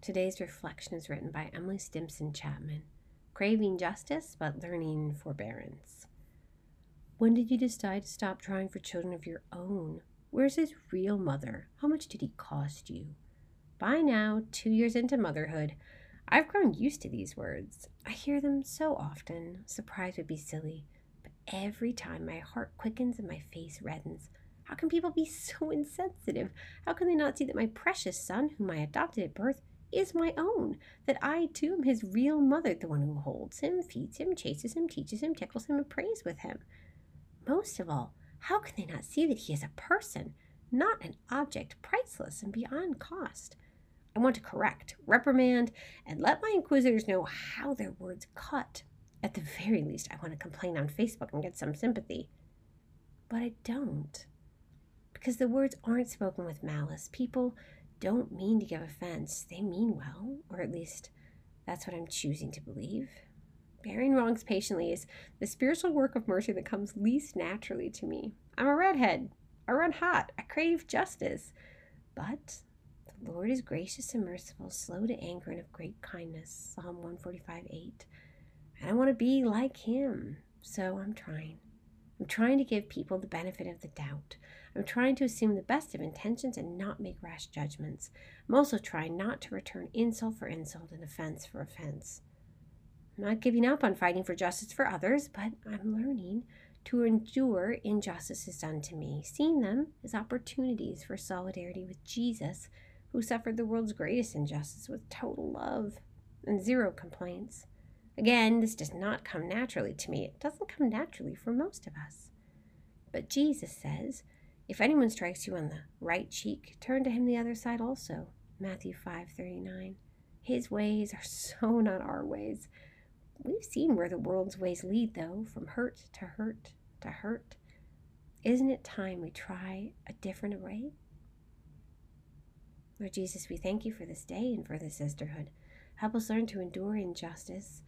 Today's reflection is written by Emily Stimpson Chapman. Craving justice, but learning forbearance. When did you decide to stop trying for children of your own? Where's his real mother? How much did he cost you? By now, two years into motherhood, I've grown used to these words. I hear them so often. Surprise would be silly. But every time my heart quickens and my face reddens. How can people be so insensitive? How can they not see that my precious son, whom I adopted at birth, is my own, that I too am his real mother, the one who holds him, feeds him, chases him, teaches him, tickles him, and prays with him. Most of all, how can they not see that he is a person, not an object priceless and beyond cost? I want to correct, reprimand, and let my inquisitors know how their words cut. At the very least, I want to complain on Facebook and get some sympathy. But I don't. Because the words aren't spoken with malice. People don't mean to give offense, they mean well, or at least that's what I'm choosing to believe. Bearing wrongs patiently is the spiritual work of mercy that comes least naturally to me. I'm a redhead. I run hot. I crave justice. But the Lord is gracious and merciful, slow to anger, and of great kindness. Psalm 145 8. And I want to be like Him, so I'm trying. I'm trying to give people the benefit of the doubt. I'm trying to assume the best of intentions and not make rash judgments. I'm also trying not to return insult for insult and offense for offense. I'm not giving up on fighting for justice for others, but I'm learning to endure injustices done to me, seeing them as opportunities for solidarity with Jesus, who suffered the world's greatest injustice with total love and zero complaints. Again, this does not come naturally to me. It doesn't come naturally for most of us. But Jesus says, if anyone strikes you on the right cheek, turn to him the other side also. Matthew 5:39. His ways are so not our ways. We've seen where the world's ways lead though, from hurt to hurt to hurt. Isn't it time we try a different way? Lord Jesus, we thank you for this day and for this sisterhood. Help us learn to endure injustice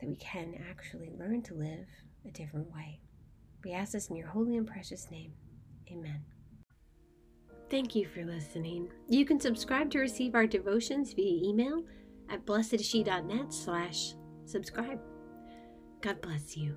that we can actually learn to live a different way. We ask this in your holy and precious name. Amen. Thank you for listening. You can subscribe to receive our devotions via email at blessedshe.net slash subscribe. God bless you.